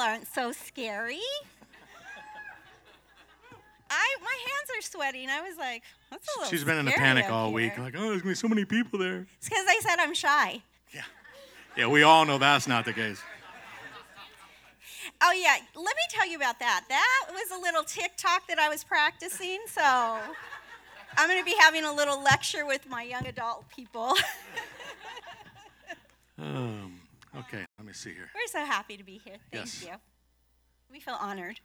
y'all aren't so scary. I my hands are sweating. I was like, that's a little She's been in a panic all here. week. Like, oh, there's gonna be so many people there. It's because I said I'm shy. Yeah. Yeah, we all know that's not the case. Oh yeah, let me tell you about that. That was a little TikTok that I was practicing. So I'm going to be having a little lecture with my young adult people. Um, okay, let me see here. We're so happy to be here. Thank Yes. you. We feel honored.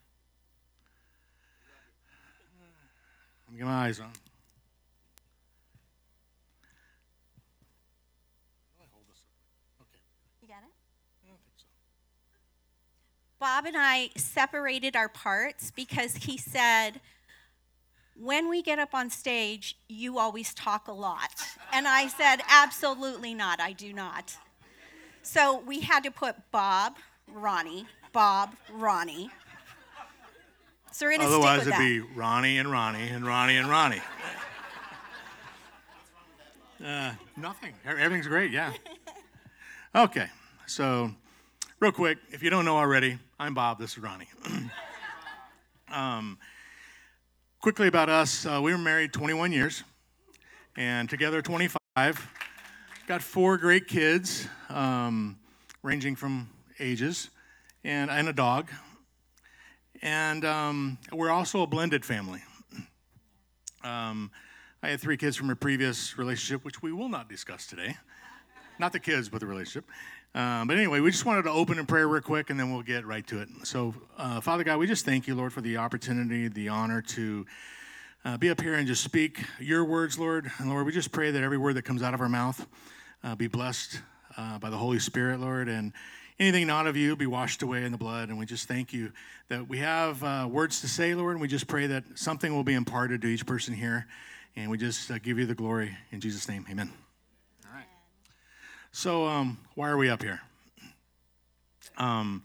Let me get my eyes on. Okay. You got it? Bob and I separated our parts because he said, when we get up on stage, you always talk a lot. And I said, absolutely not, I do not. So we had to put Bob, Ronnie, Bob, Ronnie. So we're going to stick Otherwise, with it'd that. be Ronnie and Ronnie and Ronnie and Ronnie. Uh, nothing. Everything's great, yeah. Okay, so real quick, if you don't know already, I'm Bob, this is Ronnie. um, quickly about us, uh, we were married 21 years and together 25. Got four great kids, um, ranging from ages, and, and a dog. And um, we're also a blended family. Um, I had three kids from a previous relationship, which we will not discuss today. Not the kids, but the relationship. Um, but anyway, we just wanted to open in prayer real quick, and then we'll get right to it. So, uh, Father God, we just thank you, Lord, for the opportunity, the honor to uh, be up here and just speak your words, Lord. And Lord, we just pray that every word that comes out of our mouth uh, be blessed uh, by the Holy Spirit, Lord, and anything not of you be washed away in the blood. And we just thank you that we have uh, words to say, Lord, and we just pray that something will be imparted to each person here. And we just uh, give you the glory in Jesus' name. Amen. All right. So, um, why are we up here? Um,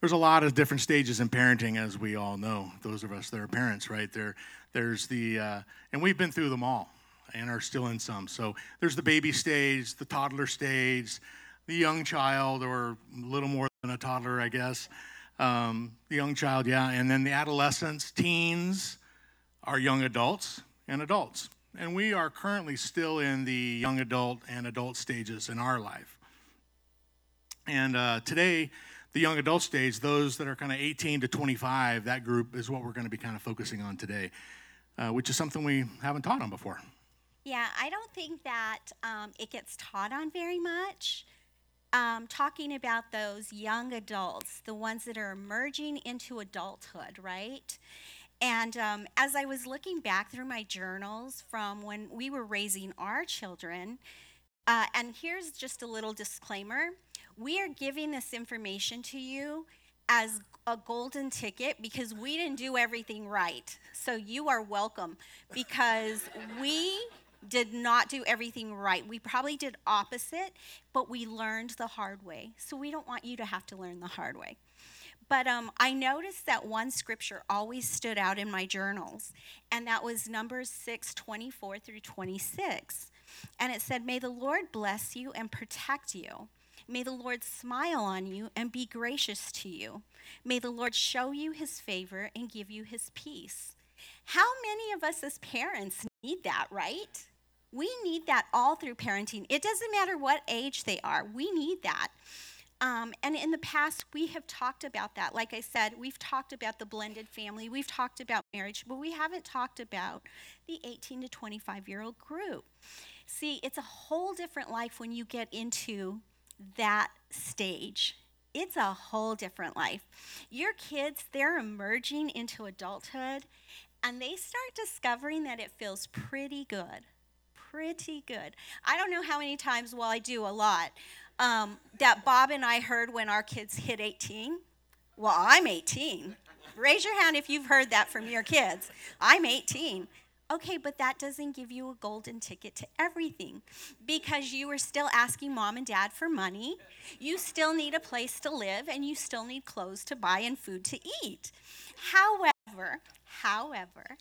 there's a lot of different stages in parenting, as we all know. Those of us that are parents, right? There, there's the, uh, and we've been through them all, and are still in some. So there's the baby stage, the toddler stage, the young child, or a little more than a toddler, I guess. Um, the young child, yeah, and then the adolescents, teens, our young adults, and adults. And we are currently still in the young adult and adult stages in our life. And uh, today, the young adult stage, those that are kind of 18 to 25, that group is what we're going to be kind of focusing on today, uh, which is something we haven't taught on before. Yeah, I don't think that um, it gets taught on very much. Um, talking about those young adults, the ones that are emerging into adulthood, right? And um, as I was looking back through my journals from when we were raising our children, uh, and here's just a little disclaimer we are giving this information to you as a golden ticket because we didn't do everything right. So you are welcome because we did not do everything right. We probably did opposite, but we learned the hard way. So we don't want you to have to learn the hard way. But um, I noticed that one scripture always stood out in my journals, and that was Numbers 6 24 through 26. And it said, May the Lord bless you and protect you. May the Lord smile on you and be gracious to you. May the Lord show you his favor and give you his peace. How many of us as parents need that, right? We need that all through parenting. It doesn't matter what age they are, we need that. Um, and in the past, we have talked about that. Like I said, we've talked about the blended family, we've talked about marriage, but we haven't talked about the 18 to 25 year old group. See, it's a whole different life when you get into that stage. It's a whole different life. Your kids, they're emerging into adulthood and they start discovering that it feels pretty good. Pretty good. I don't know how many times, well, I do a lot, um, that Bob and I heard when our kids hit 18. Well, I'm 18. Raise your hand if you've heard that from your kids. I'm 18. Okay, but that doesn't give you a golden ticket to everything because you are still asking mom and dad for money. You still need a place to live and you still need clothes to buy and food to eat. However, however,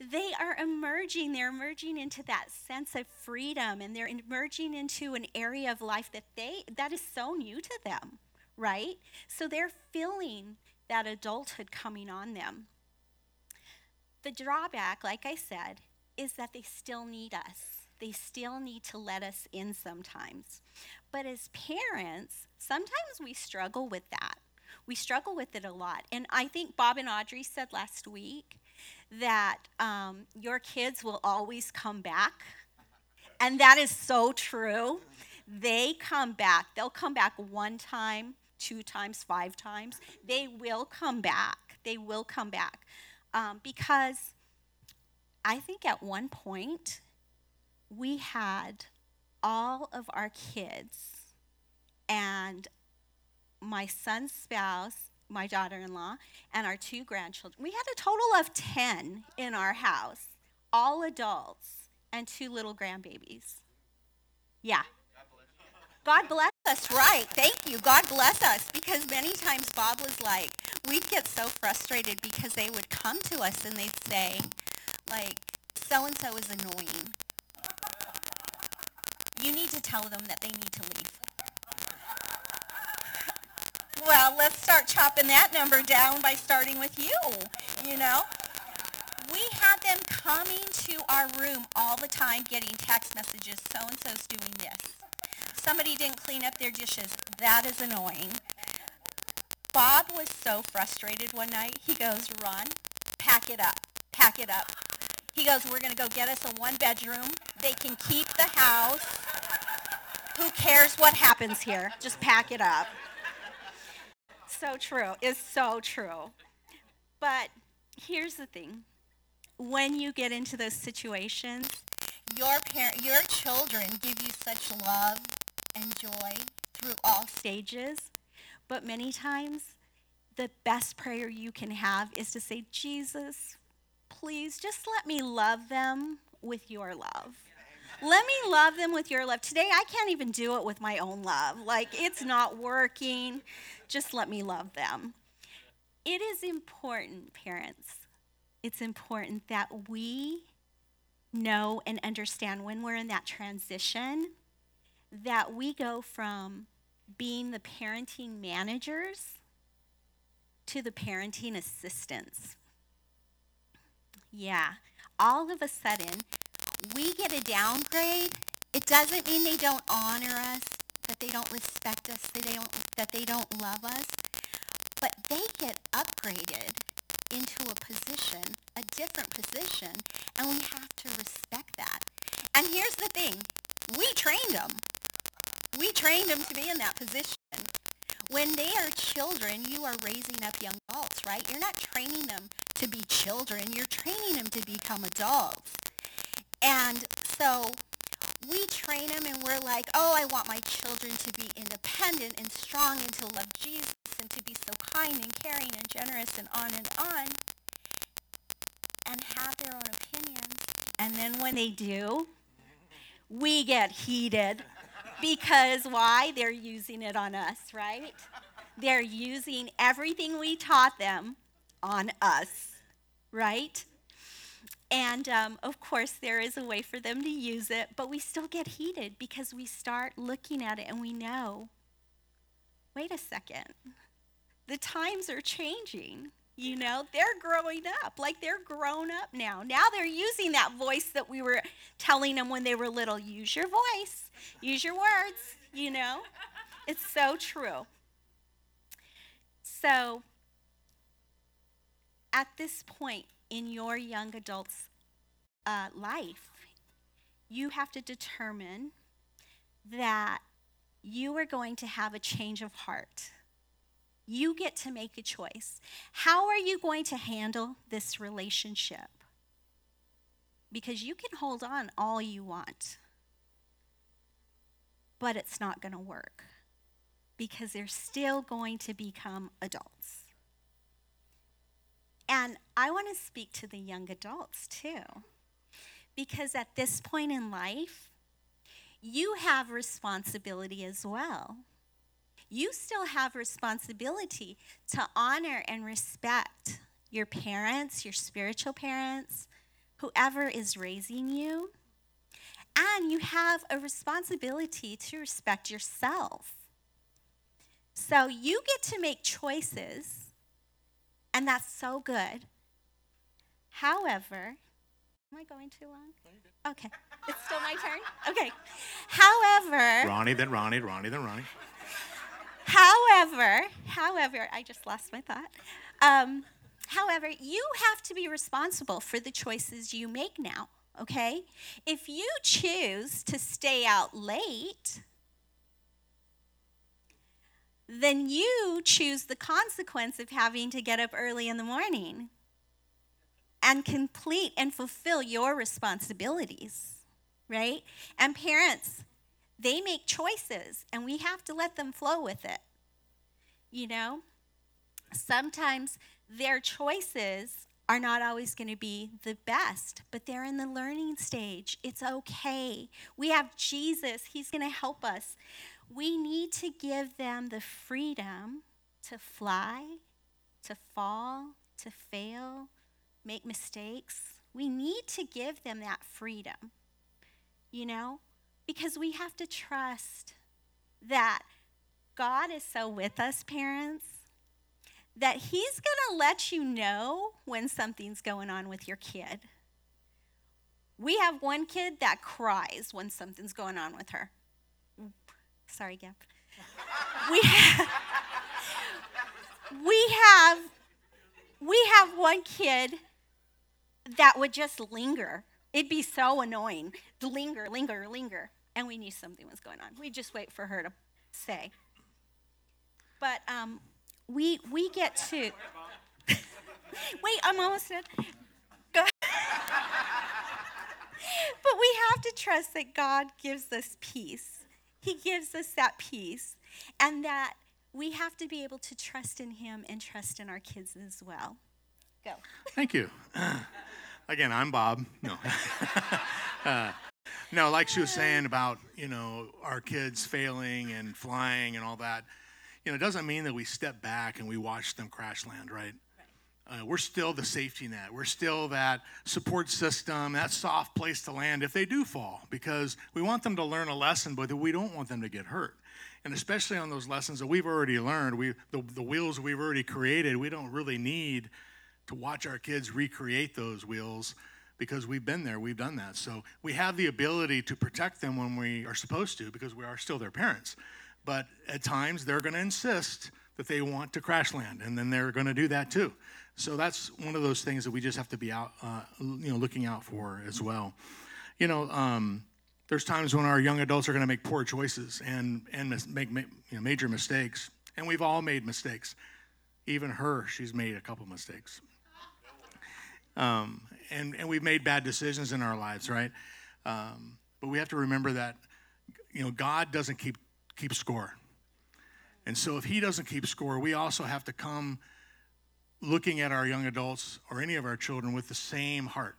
they are emerging they're emerging into that sense of freedom and they're emerging into an area of life that they that is so new to them right? So they're feeling that adulthood coming on them. The drawback, like I said, is that they still need us. They still need to let us in sometimes. But as parents, sometimes we struggle with that. We struggle with it a lot. And I think Bob and Audrey said last week that um, your kids will always come back. And that is so true. They come back. They'll come back one time, two times, five times. They will come back. They will come back. Um, because I think at one point we had all of our kids and my son's spouse, my daughter in law, and our two grandchildren. We had a total of 10 in our house, all adults, and two little grandbabies. Yeah. God bless us, right. Thank you. God bless us. Because many times Bob was like, we'd get so frustrated because they would come to us and they'd say, like, so and so is annoying. You need to tell them that they need to leave. Well, let's start chopping that number down by starting with you, you know? We had them coming to our room all the time getting text messages, so-and-so's doing this. Somebody didn't clean up their dishes. That is annoying. Bob was so frustrated one night. He goes, Ron, pack it up. Pack it up. He goes, we're going to go get us a one bedroom. They can keep the house. Who cares what happens here? Just pack it up so true. It's so true. But here's the thing. When you get into those situations, your parent, your children give you such love and joy through all stages. But many times, the best prayer you can have is to say, Jesus, please just let me love them with your love. Let me love them with your love. Today, I can't even do it with my own love. Like, it's not working. Just let me love them. It is important, parents, it's important that we know and understand when we're in that transition that we go from being the parenting managers to the parenting assistants. Yeah, all of a sudden, we get a downgrade. It doesn't mean they don't honor us that they don't respect us, that they don't, that they don't love us, but they get upgraded into a position, a different position, and we have to respect that. And here's the thing, we trained them. We trained them to be in that position. When they are children, you are raising up young adults, right? You're not training them to be children. You're training them to become adults. And so we train them and we're like, oh, I want my children to be independent and strong and to love Jesus and to be so kind and caring and generous and on and on and have their own opinions. And then when they do, we get heated because why? They're using it on us, right? They're using everything we taught them on us, right? And um, of course, there is a way for them to use it, but we still get heated because we start looking at it and we know wait a second, the times are changing. You know, they're growing up, like they're grown up now. Now they're using that voice that we were telling them when they were little. Use your voice, use your words, you know. It's so true. So, at this point, in your young adult's uh, life, you have to determine that you are going to have a change of heart. You get to make a choice. How are you going to handle this relationship? Because you can hold on all you want, but it's not going to work because they're still going to become adults. And I want to speak to the young adults too. Because at this point in life, you have responsibility as well. You still have responsibility to honor and respect your parents, your spiritual parents, whoever is raising you. And you have a responsibility to respect yourself. So you get to make choices, and that's so good. However, am I going too long? Okay, it's still my turn? Okay. However, Ronnie, then Ronnie, Ronnie, then Ronnie. However, however, I just lost my thought. Um, however, you have to be responsible for the choices you make now, okay? If you choose to stay out late, then you choose the consequence of having to get up early in the morning and complete and fulfill your responsibilities, right? And parents, they make choices and we have to let them flow with it. You know? Sometimes their choices are not always going to be the best, but they're in the learning stage. It's okay. We have Jesus, He's going to help us. We need to give them the freedom to fly, to fall, to fail, make mistakes. We need to give them that freedom, you know, because we have to trust that God is so with us, parents, that He's going to let you know when something's going on with your kid. We have one kid that cries when something's going on with her. Sorry, Gab. we have, we have we have one kid that would just linger. It'd be so annoying. Linger, linger, linger. And we knew something was going on. We just wait for her to say. But um, we we get to wait. I'm almost done. Go. but we have to trust that God gives us peace. He gives us that peace, and that we have to be able to trust in Him and trust in our kids as well. Go. Thank you. Again, I'm Bob. No. uh, no, like she was saying about, you know, our kids failing and flying and all that, you know, it doesn't mean that we step back and we watch them crash land, right? Uh, we're still the safety net. We're still that support system, that soft place to land if they do fall, because we want them to learn a lesson, but we don't want them to get hurt. And especially on those lessons that we've already learned, we, the, the wheels we've already created, we don't really need to watch our kids recreate those wheels because we've been there, we've done that. So we have the ability to protect them when we are supposed to because we are still their parents. But at times they're going to insist that they want to crash land, and then they're going to do that too. So that's one of those things that we just have to be out, uh, you know, looking out for as well. You know, um, there's times when our young adults are going to make poor choices and and mis- make ma- you know, major mistakes, and we've all made mistakes. Even her, she's made a couple mistakes. Um, and, and we've made bad decisions in our lives, right? Um, but we have to remember that, you know, God doesn't keep, keep score. And so if He doesn't keep score, we also have to come looking at our young adults or any of our children with the same heart.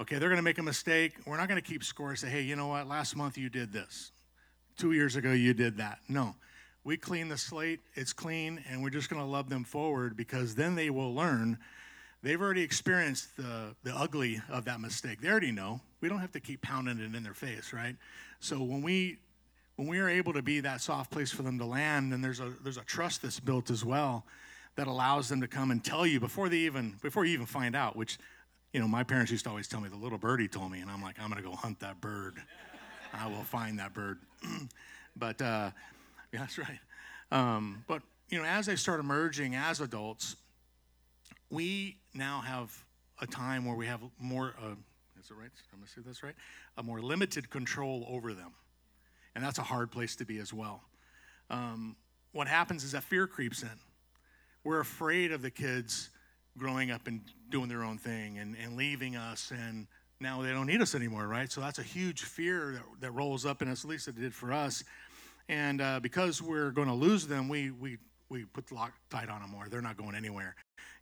Okay, they're going to make a mistake. We're not going to keep score and say, hey, you know what? Last month you did this. Two years ago you did that. No. We clean the slate, it's clean, and we're just going to love them forward because then they will learn They've already experienced the, the ugly of that mistake. They already know. We don't have to keep pounding it in their face, right? So when we when we are able to be that soft place for them to land, then there's a there's a trust that's built as well that allows them to come and tell you before they even before you even find out, which you know, my parents used to always tell me the little birdie told me, and I'm like, I'm gonna go hunt that bird. I will find that bird. but uh, yeah, that's right. Um, but you know, as they start emerging as adults, we now have a time where we have more, uh, is it right? I'm gonna say this right? A more limited control over them. And that's a hard place to be as well. Um, what happens is that fear creeps in. We're afraid of the kids growing up and doing their own thing and, and leaving us, and now they don't need us anymore, right? So that's a huge fear that, that rolls up in us, at least it did for us. And uh, because we're going to lose them, we, we, we put the lock tight on them more. They're not going anywhere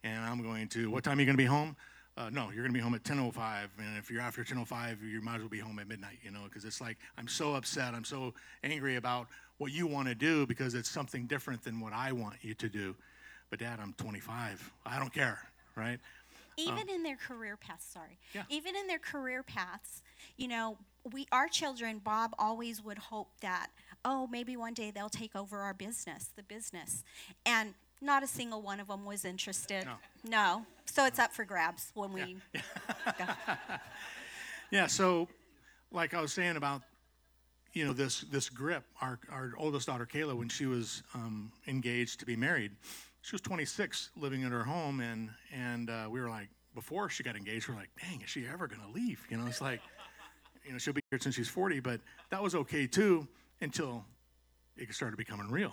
and I'm going to, what time are you going to be home? Uh, no, you're going to be home at 10.05, and if you're after 10.05, you might as well be home at midnight, you know, because it's like, I'm so upset, I'm so angry about what you want to do because it's something different than what I want you to do. But dad, I'm 25. I don't care, right? even in their career paths sorry Yeah. even in their career paths you know we our children bob always would hope that oh maybe one day they'll take over our business the business and not a single one of them was interested No. no so it's up for grabs when we go. Yeah, so like I was saying about you know this this grip, our our oldest daughter Kayla, when she was um, engaged to be married, she was 26, living in her home, and and uh, we were like, before she got engaged, we are like, dang, is she ever gonna leave? You know, it's like, you know, she'll be here since she's 40, but that was okay too until it started becoming real.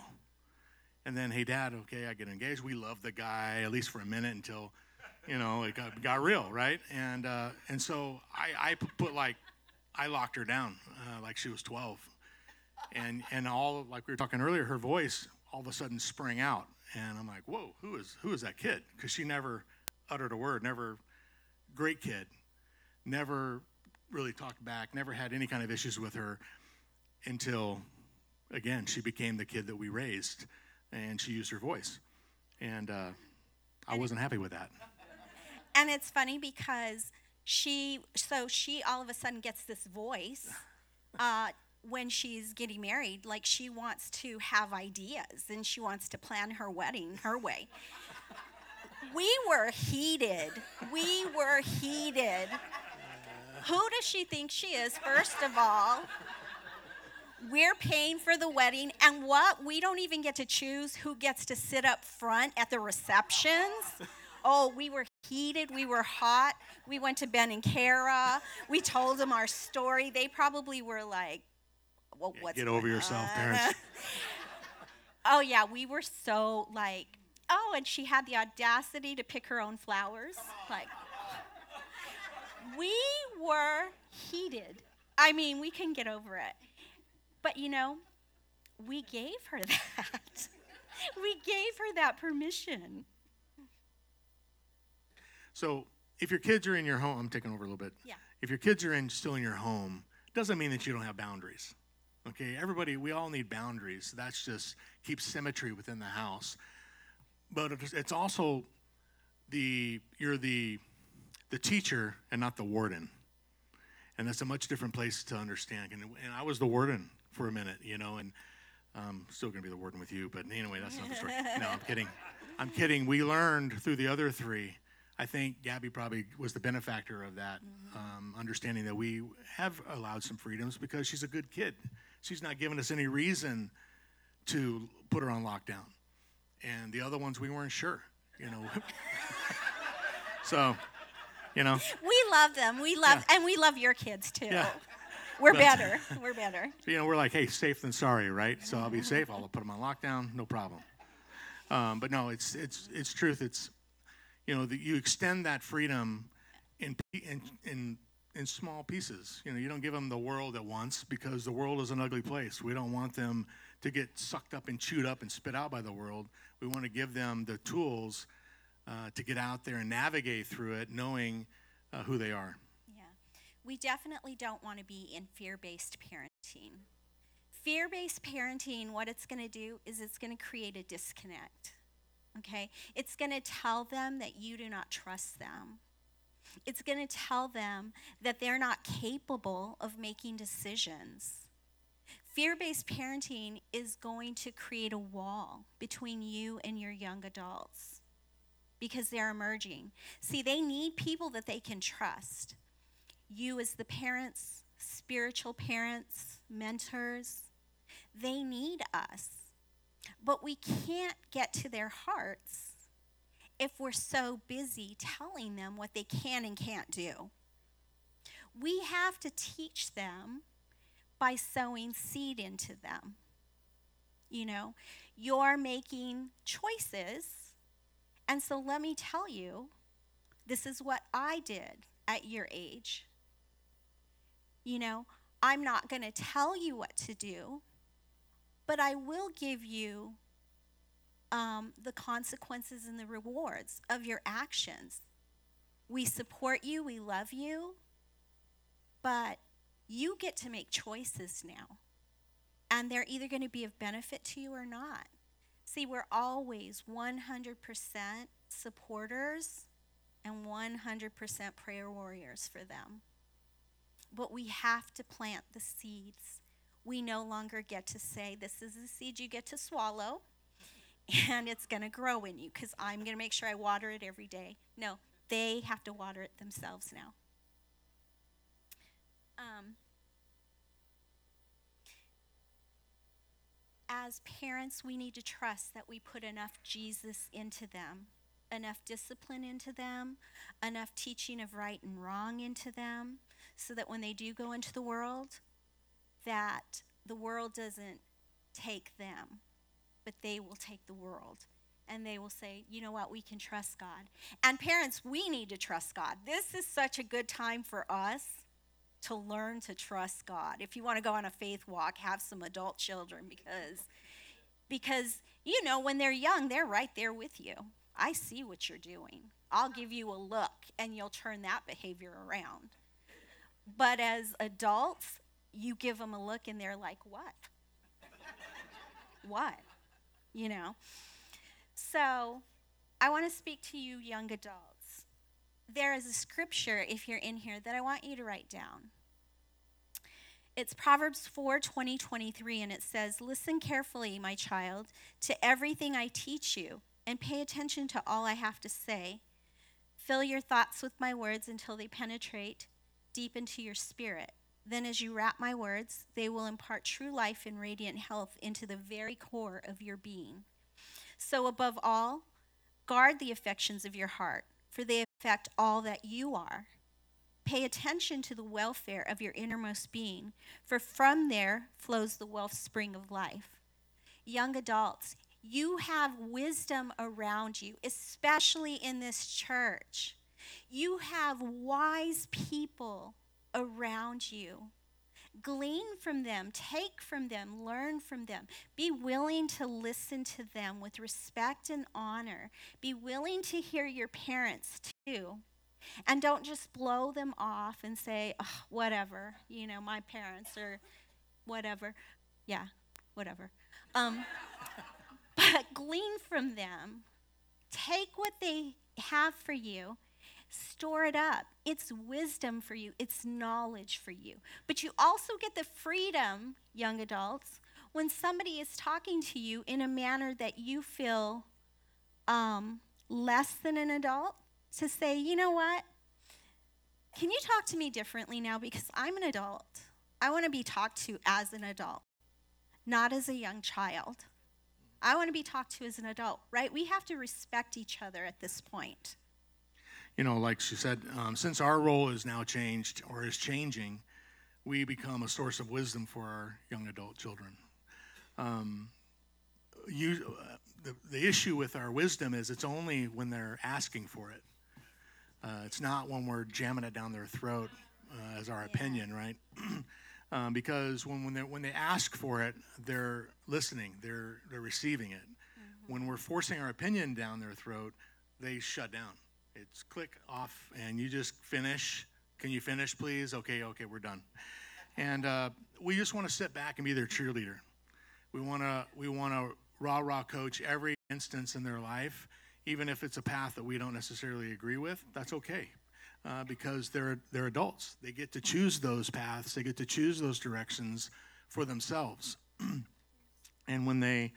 And then, hey, Dad, okay, I get engaged. We love the guy at least for a minute until, you know, it got, got real, right? And uh, and so I, I put like, I locked her down uh, like she was 12, and and all like we were talking earlier, her voice all of a sudden sprang out, and I'm like, whoa, who is who is that kid? Because she never uttered a word, never, great kid, never really talked back, never had any kind of issues with her until again she became the kid that we raised and she used her voice. And uh, i wasn't happy with that. And it's funny because she so she all of a sudden gets this voice uh, when she's getting married like she wants to have ideas and she wants to plan her wedding her way. We were heated. We were heated. Who does she think she is first of all we're paying for the wedding and what? We don't even get to choose who gets to sit up front at the receptions. Oh we were heated we were hot. We went to ben and kara. We told them our story. They probably were like well, what's get over yourself on?" parents. Oh yeah we were so like oh and she had the audacity to pick her own flowers. Like we were heated. I mean we couldn't get over it but you know, we gave her that. we gave her that permission. so if your kids are in your home i'm taking over a little bit. Yeah. if your kids are in still in your home doesn't mean that you don't have boundaries okay? Everybody we all need boundaries. That's just keeps symmetry within the house. But it's- it's also the you're the the teacher and not the warden. And that's a much different place to understand. And, and i was the warden for a minute you know and i'm still going to be the warden with you but anyway that's not the story. No i'm kidding. I'm kidding. We learned through the other three. I think gabby probably was the benefactor of that um, understanding that we have allowed some freedoms because she's a good kid. She's not given us any reason to put her on lockdown. And the other ones we weren't sure you know. So you know. We love them. We love, Yeah. and we love your kids too. Yeah. We're better. We're better. you know, we're like, hey, safe than sorry, right? So I'll be safe. I'll put them on lockdown, no problem. Um, but no, it's it's it's truth. It's you know that you extend that freedom in in in in small pieces. You know, you don't give them the world at once because the world is an ugly place. We don't want them to get sucked up and chewed up and spit out by the world. We want to give them the tools uh, to get out there and navigate through it, knowing uh, who they are. We definitely don't want to be in fear based parenting. Fear based parenting, what it's going to do is it's going to create a disconnect. Okay? It's going to tell them that you do not trust them. It's going to tell them that they're not capable of making decisions. Fear based parenting is going to create a wall between you and your young adults because they're emerging. See, they need people that they can trust. You, as the parents, spiritual parents, mentors, they need us. But we can't get to their hearts if we're so busy telling them what they can and can't do. We have to teach them by sowing seed into them. You know, you're making choices. And so let me tell you, this is what I did at your age. You know, I'm not going to tell you what to do, but I will give you um, the consequences and the rewards of your actions. We support you, we love you, but you get to make choices now. And they're either going to be of benefit to you or not. See, we're always 100% supporters and 100% prayer warriors for them. But we have to plant the seeds. We no longer get to say, This is the seed you get to swallow, and it's going to grow in you because I'm going to make sure I water it every day. No, they have to water it themselves now. Um, as parents, we need to trust that we put enough Jesus into them, enough discipline into them, enough teaching of right and wrong into them, so that when they do go into the world, that the world doesn't take them, but they will take the world. And they will say, you know what, we can trust God. And parents, we need to trust God. This is such a good time for us to learn to trust God. If you want to go on a faith walk, have some adult children because because you know when they're young, they're right there with you. I see what you're doing. I'll give you a look and you'll turn that behavior around. But as adults, you give them a look and they're like, "What? what?" You know. So, I want to speak to you young adults there is a scripture if you're in here that I want you to write down. It's Proverbs 4 20, 23, and it says, Listen carefully, my child, to everything I teach you, and pay attention to all I have to say. Fill your thoughts with my words until they penetrate deep into your spirit. Then, as you wrap my words, they will impart true life and radiant health into the very core of your being. So, above all, guard the affections of your heart for they affect all that you are. Pay attention to the welfare of your innermost being, for from there flows the wellspring of life. Young adults, you have wisdom around you, especially in this church. You have wise people around you. Glean from them, take from them, learn from them. Be willing to listen to them with respect and honor. Be willing to hear your parents too. And don't just blow them off and say, oh, whatever, you know, my parents or whatever. Yeah, whatever. Um, but glean from them. Take what they have for you Store it up. It's wisdom for you, it's knowledge for you. But you also get the freedom, young adults, when somebody is talking to you in a manner that you feel um, less than an adult, to say, you know what? Can you talk to me differently now? Because I'm an adult. I want to be talked to as an adult, not as a young child. I want to be talked to as an adult, right? We have to respect each other at this point you know, like she said, um, since our role is now changed or is changing, we become a source of wisdom for our young adult children. Um, you, uh, the, the issue with our wisdom is it's only when they're asking for it. Uh, it's not when we're jamming it down their throat uh, as our opinion, right? um, because when, when, they when they ask for it, they're listening, they're, they're receiving it. Mm-hmm. When we're forcing our opinion down their throat, they shut down. It's click off, and you just finish. Can you finish, please? Okay, okay, we're done. And uh, we just want to sit back and be their cheerleader. We want to we want to rah rah coach every instance in their life, even if it's a path that we don't necessarily agree with. That's okay. Uh, because they're they're adults. They get to choose those paths. They get to choose those directions for themselves. and when they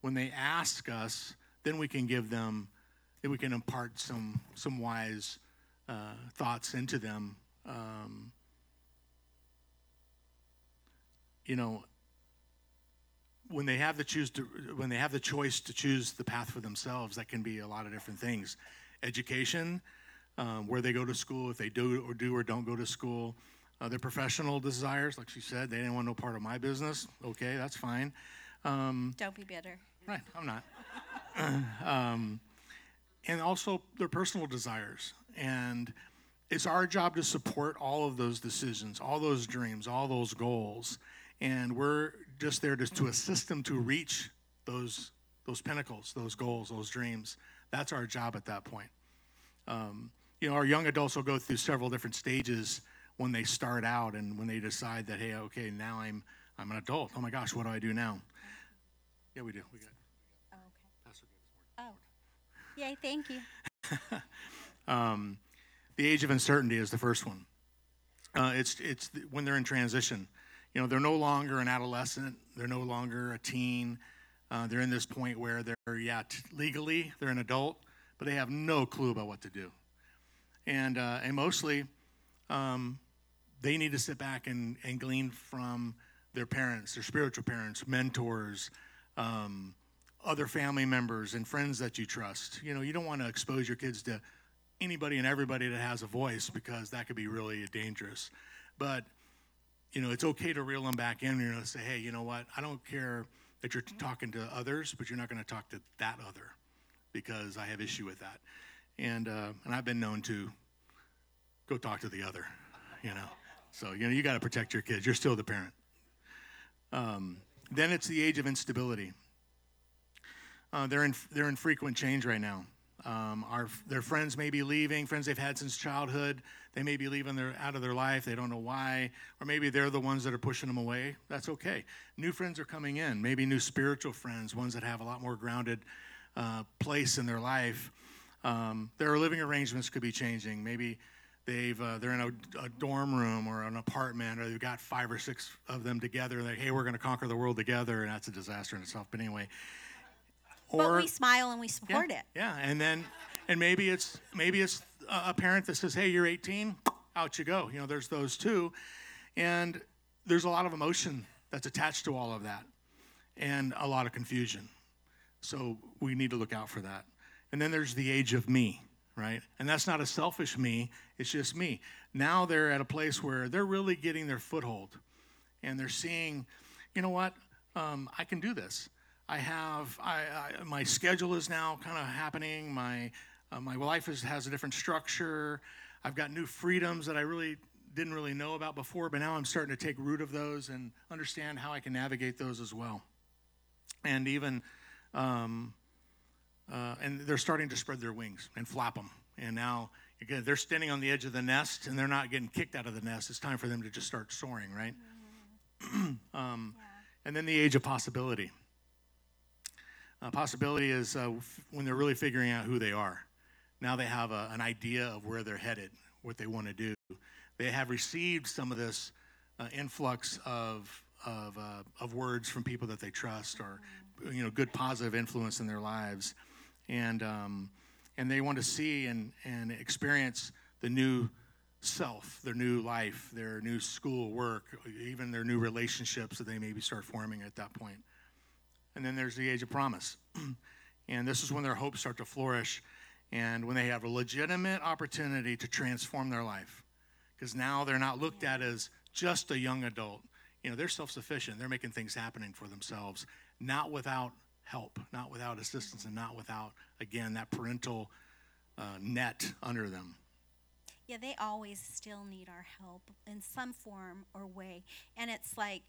when they ask us, then we can give them that we can impart some some wise uh, thoughts into them. Um, you know, when they have the choose to, when they have the choice to choose the path for themselves, that can be a lot of different things. Education, um, where they go to school, if they do or do or don't go to school. Uh, their professional desires, like she said, they didn't want no part of my business. Okay, that's fine. Um, don't be bitter. Right, I'm not. um, and also their personal desires. And it's our job to support all of those decisions, all those dreams, all those goals. And we're just there just to assist them to reach those those pinnacles, those goals, those dreams. That's our job at that point. Um, you know, our young adults will go through several different stages when they start out and when they decide that, hey, okay, now I'm I'm an adult. Oh my gosh, what do I do now? Yeah, we do. We got. Oh, okay. Pastor Oh. Yay, thank you. um, the age of uncertainty is the first one. Uh, it's it's when they're in transition. You know, they're no longer an adolescent. They're no longer a teen. Uh, they're in this point where they're yeah t- legally they're an adult, but they have no clue about what to do. And uh, and mostly, um, they need to sit back and, and glean from their parents, their spiritual parents, mentors, um, other family members, and friends that you trust. You know, you don't want to expose your kids to anybody and everybody that has a voice because that could be really dangerous. But you know, it's okay to reel them back in. You know, say, hey, you know what? I don't care that you're talking to others, but you're not going to talk to that other because I have issue with that. And uh, and I've been known to go talk to the other. You know, so you know you got to protect your kids. You're still the parent. Um, then it's the age of instability. Uh, they're in they're in frequent change right now. Um, our, their friends may be leaving, friends they've had since childhood. They may be leaving their, out of their life. They don't know why. Or maybe they're the ones that are pushing them away. That's okay. New friends are coming in, maybe new spiritual friends, ones that have a lot more grounded uh, place in their life. Um, their living arrangements could be changing. Maybe they've, uh, they're in a, a, dorm room or an apartment, or they've got five or six of them together. And they hey, we're going to conquer the world together. And that's a disaster in itself. But anyway, or, but we smile and we support yeah, it. Yeah, and then and maybe it's maybe it's a parent that says, "Hey, you're 18, out you go." You know, there's those two, and there's a lot of emotion that's attached to all of that, and a lot of confusion. So we need to look out for that. And then there's the age of me, right? And that's not a selfish me; it's just me. Now they're at a place where they're really getting their foothold, and they're seeing, you know what? Um, I can do this. I have I, I, my schedule is now kind of happening. My uh, my life is, has a different structure. I've got new freedoms that I really didn't really know about before, but now I'm starting to take root of those and understand how I can navigate those as well. And even, um, uh, and they're starting to spread their wings and flap them. And now, again, they're standing on the edge of the nest and they're not getting kicked out of the nest. It's time for them to just start soaring, right? Mm-hmm. um, yeah. And then the age of possibility. Uh, possibility is uh, f- when they're really figuring out who they are. Now they have a, an idea of where they're headed, what they want to do. They have received some of this uh, influx of of, uh, of words from people that they trust, or you know, good positive influence in their lives, and um, and they want to see and and experience the new self, their new life, their new school work, even their new relationships that they maybe start forming at that point. And then there's the age of promise. and this is when their hopes start to flourish and when they have a legitimate opportunity to transform their life. Because now they're not looked at as just a young adult. You know, they're self sufficient, they're making things happening for themselves, not without help, not without assistance, and not without, again, that parental uh, net under them. Yeah, they always still need our help in some form or way. And it's like,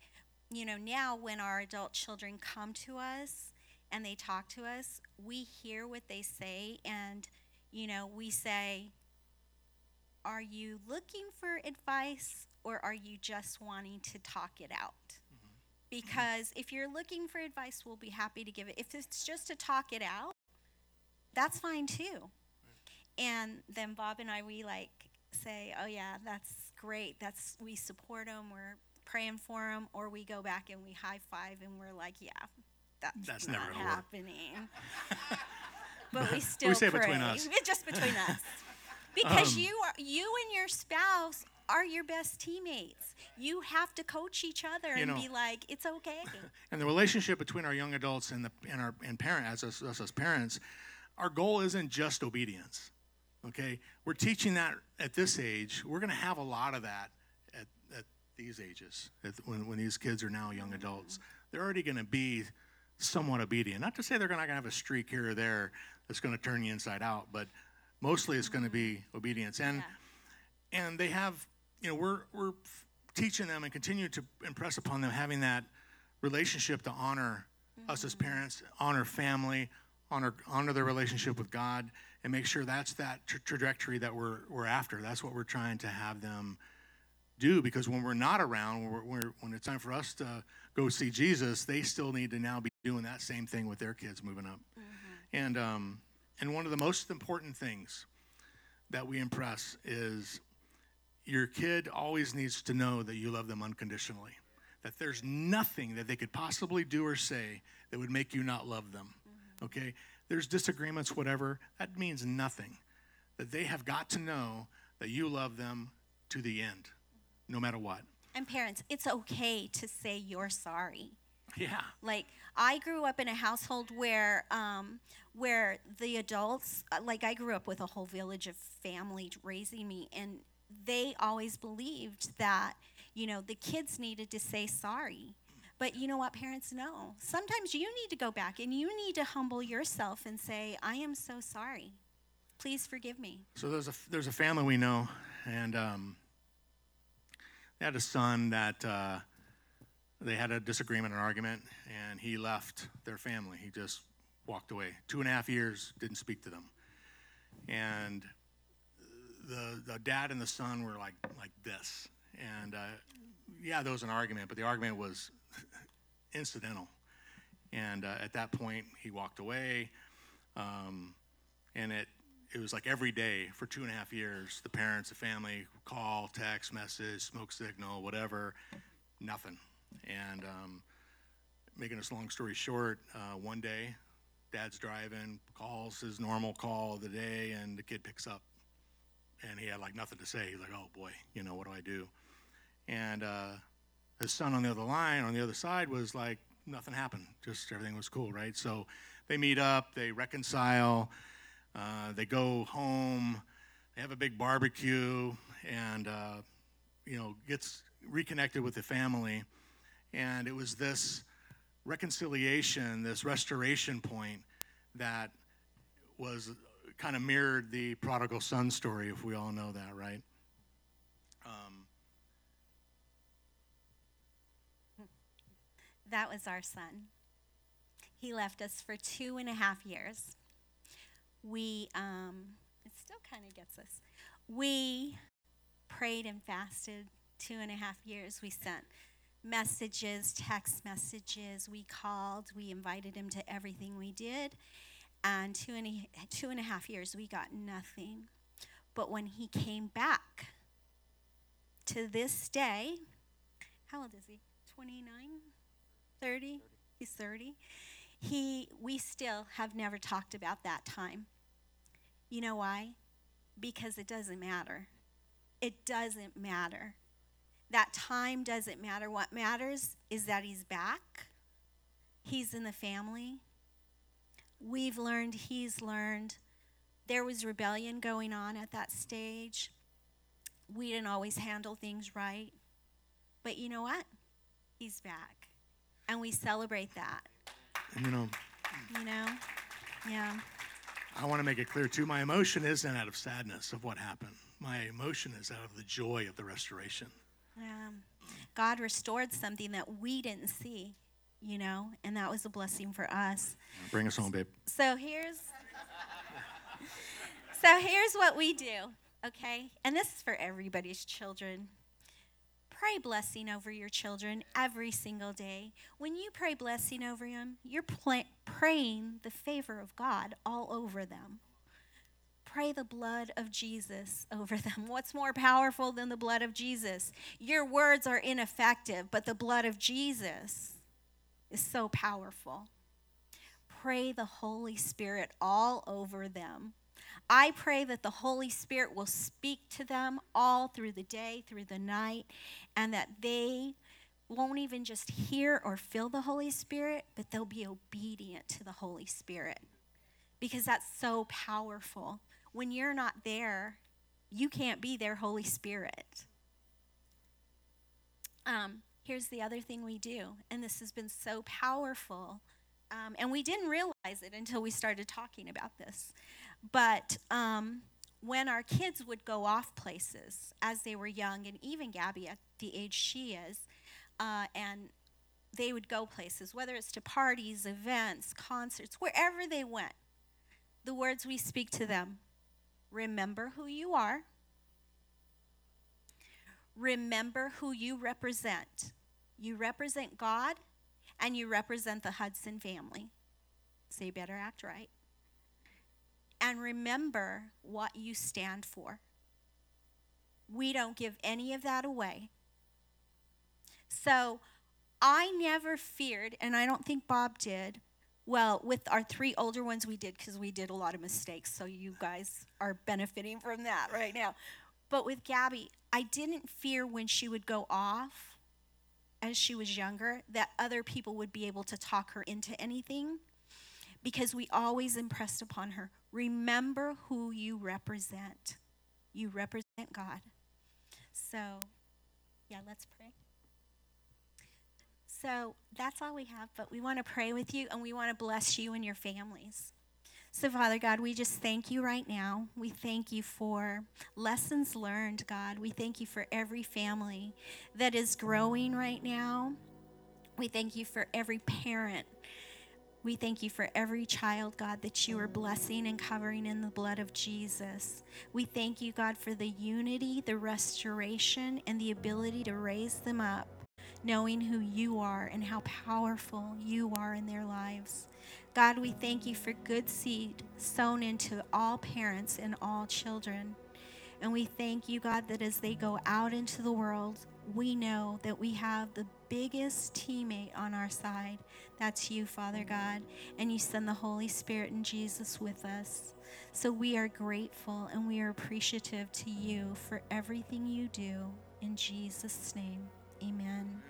you know, now when our adult children come to us and they talk to us, we hear what they say and, you know, we say, Are you looking for advice or are you just wanting to talk it out? Mm-hmm. Because if you're looking for advice, we'll be happy to give it. If it's just to talk it out, that's fine too. And then Bob and I, we like say, "Oh yeah, that's great. That's we support them. We're praying for them, or we go back and we high five and we're like, yeah, that's, that's not never happening. but we still we say pray. between us. just between us. Because um, you are you and your spouse are your best teammates. You have to coach each other and know, be like, it's okay. And the relationship between our young adults and the and our and parent as us, us as parents, our goal isn't just obedience. Okay, we're teaching that at this age. We're going to have a lot of that these ages, when, when these kids are now young adults, they're already going to be somewhat obedient. Not to say they're not going to have a streak here or there that's going to turn you inside out, but mostly it's going to be obedience. And yeah. and they have, you know, we're we're teaching them and continue to impress upon them having that relationship to honor mm-hmm. us as mm-hmm. parents, honor family, honor honor their relationship with God, and make sure that's that tra- trajectory that we're we're after. That's what we're trying to have them do because when we're not around, when, we're, when it's time for us to go see Jesus, they still need to now be doing that same thing with their kids moving up. Mm-hmm. And, um, And one of the most important things that we impress is your kid always needs to know that you love them unconditionally. That there's nothing that they could possibly do or say that would make you not love them. Okay? There's disagreements, whatever. That means nothing. That they have got to know that you love them to the end, no matter what. And parents, it's okay to say you're sorry. Yeah. Like I grew up in a household where um, where the adults, uh, like I grew up with a whole village of family raising me, and they always believed that you know the kids needed to say sorry. But you know what parents know? Sometimes you need to go back and you need to humble yourself and say, "I am so sorry. Please forgive me." So there's a there's a family we know, and um, they had a son that uh, they had a disagreement, an argument, and he left their family. He just walked away. Two and a half years, didn't speak to them, and the the dad and the son were like like this, and uh, yeah, there was an argument, but the argument was incidental. And uh, at that point, he walked away, um, and it it was like every day for two and a half years, the parents, the family, call, text, message, smoke signal, whatever, nothing. And um, making this long story short, uh, one day, dad's driving, calls his normal call of the day, and the kid picks up. And he had like nothing to say. He's like, oh boy, you know, what do I do? And uh, his son on the other line, on the other side, was like, nothing happened. Just everything was cool, right? So they meet up, they reconcile. Uh, they go home, they have a big barbecue, and uh, you know gets reconnected with the family. And it was this reconciliation, this restoration point that was kind of mirrored the prodigal son story, if we all know that, right? Um, That was our son. He left us for two and a half years. We, um, it still kind of gets us. We prayed and fasted two and a half years. We sent messages, text messages. We called. We invited him to everything we did. And two and a, two and a half years, we got nothing. But when he came back to this day, how old is he? 29? 30? He's 30. He, we still have never talked about that time. You know why? Because it doesn't matter. It doesn't matter. That time doesn't matter. What matters is that he's back, he's in the family. We've learned, he's learned. There was rebellion going on at that stage. We didn't always handle things right. But you know what? He's back. And we celebrate that. you know, You know? Yeah. I want to make it clear too. My emotion isn't out of sadness of what happened. My emotion is out of the joy of the restoration. Yeah. God restored something that we didn't see, you know, and that was a blessing for us. Bring us home, babe. So here's So here's what we do, okay? And this is for everybody's children. Pray blessing over your children every single day. When you pray blessing over them, you're pla- praying the favor of God all over them. Pray the blood of Jesus over them. What's more powerful than the blood of Jesus? Your words are ineffective, but the blood of Jesus is so powerful pray the Holy Spirit all over them. I pray that the Holy Spirit will speak to them all through the day, through the night, and that they won't even just hear or feel the Holy Spirit, but they'll be obedient to the Holy Spirit. Because that's so powerful. When you're not there, you can't be their Holy Spirit. Um, here's the other thing we do, and this has been so powerful. Um, and we didn't realize it until we started talking about this. But um, when our kids would go off places as they were young, and even Gabby at the age she is, uh, and they would go places, whether it's to parties, events, concerts, wherever they went, the words we speak to them remember who you are, remember who you represent. You represent God and you represent the Hudson family. So you better act right. And remember what you stand for. We don't give any of that away. So I never feared, and I don't think Bob did. Well, with our three older ones, we did because we did a lot of mistakes. So you guys are benefiting from that right now. But with Gabby, I didn't fear when she would go off as she was younger that other people would be able to talk her into anything because we always impressed upon her remember who you represent. You represent God. So, yeah, let's pray. So that's all we have, but we want to pray with you and we want to bless you and your families. So, Father God, we just thank you right now. We thank you for lessons learned, God. We thank you for every family that is growing right now. We thank you for every parent. We thank you for every child, God, that you are blessing and covering in the blood of Jesus. We thank you, God, for the unity, the restoration, and the ability to raise them up, knowing who you are and how powerful you are in their lives. God, we thank you for good seed sown into all parents and all children. And we thank you, God, that as they go out into the world, we know that we have the biggest teammate on our side. That's you, Father God. And you send the Holy Spirit and Jesus with us. So we are grateful and we are appreciative to you for everything you do. In Jesus' name, amen.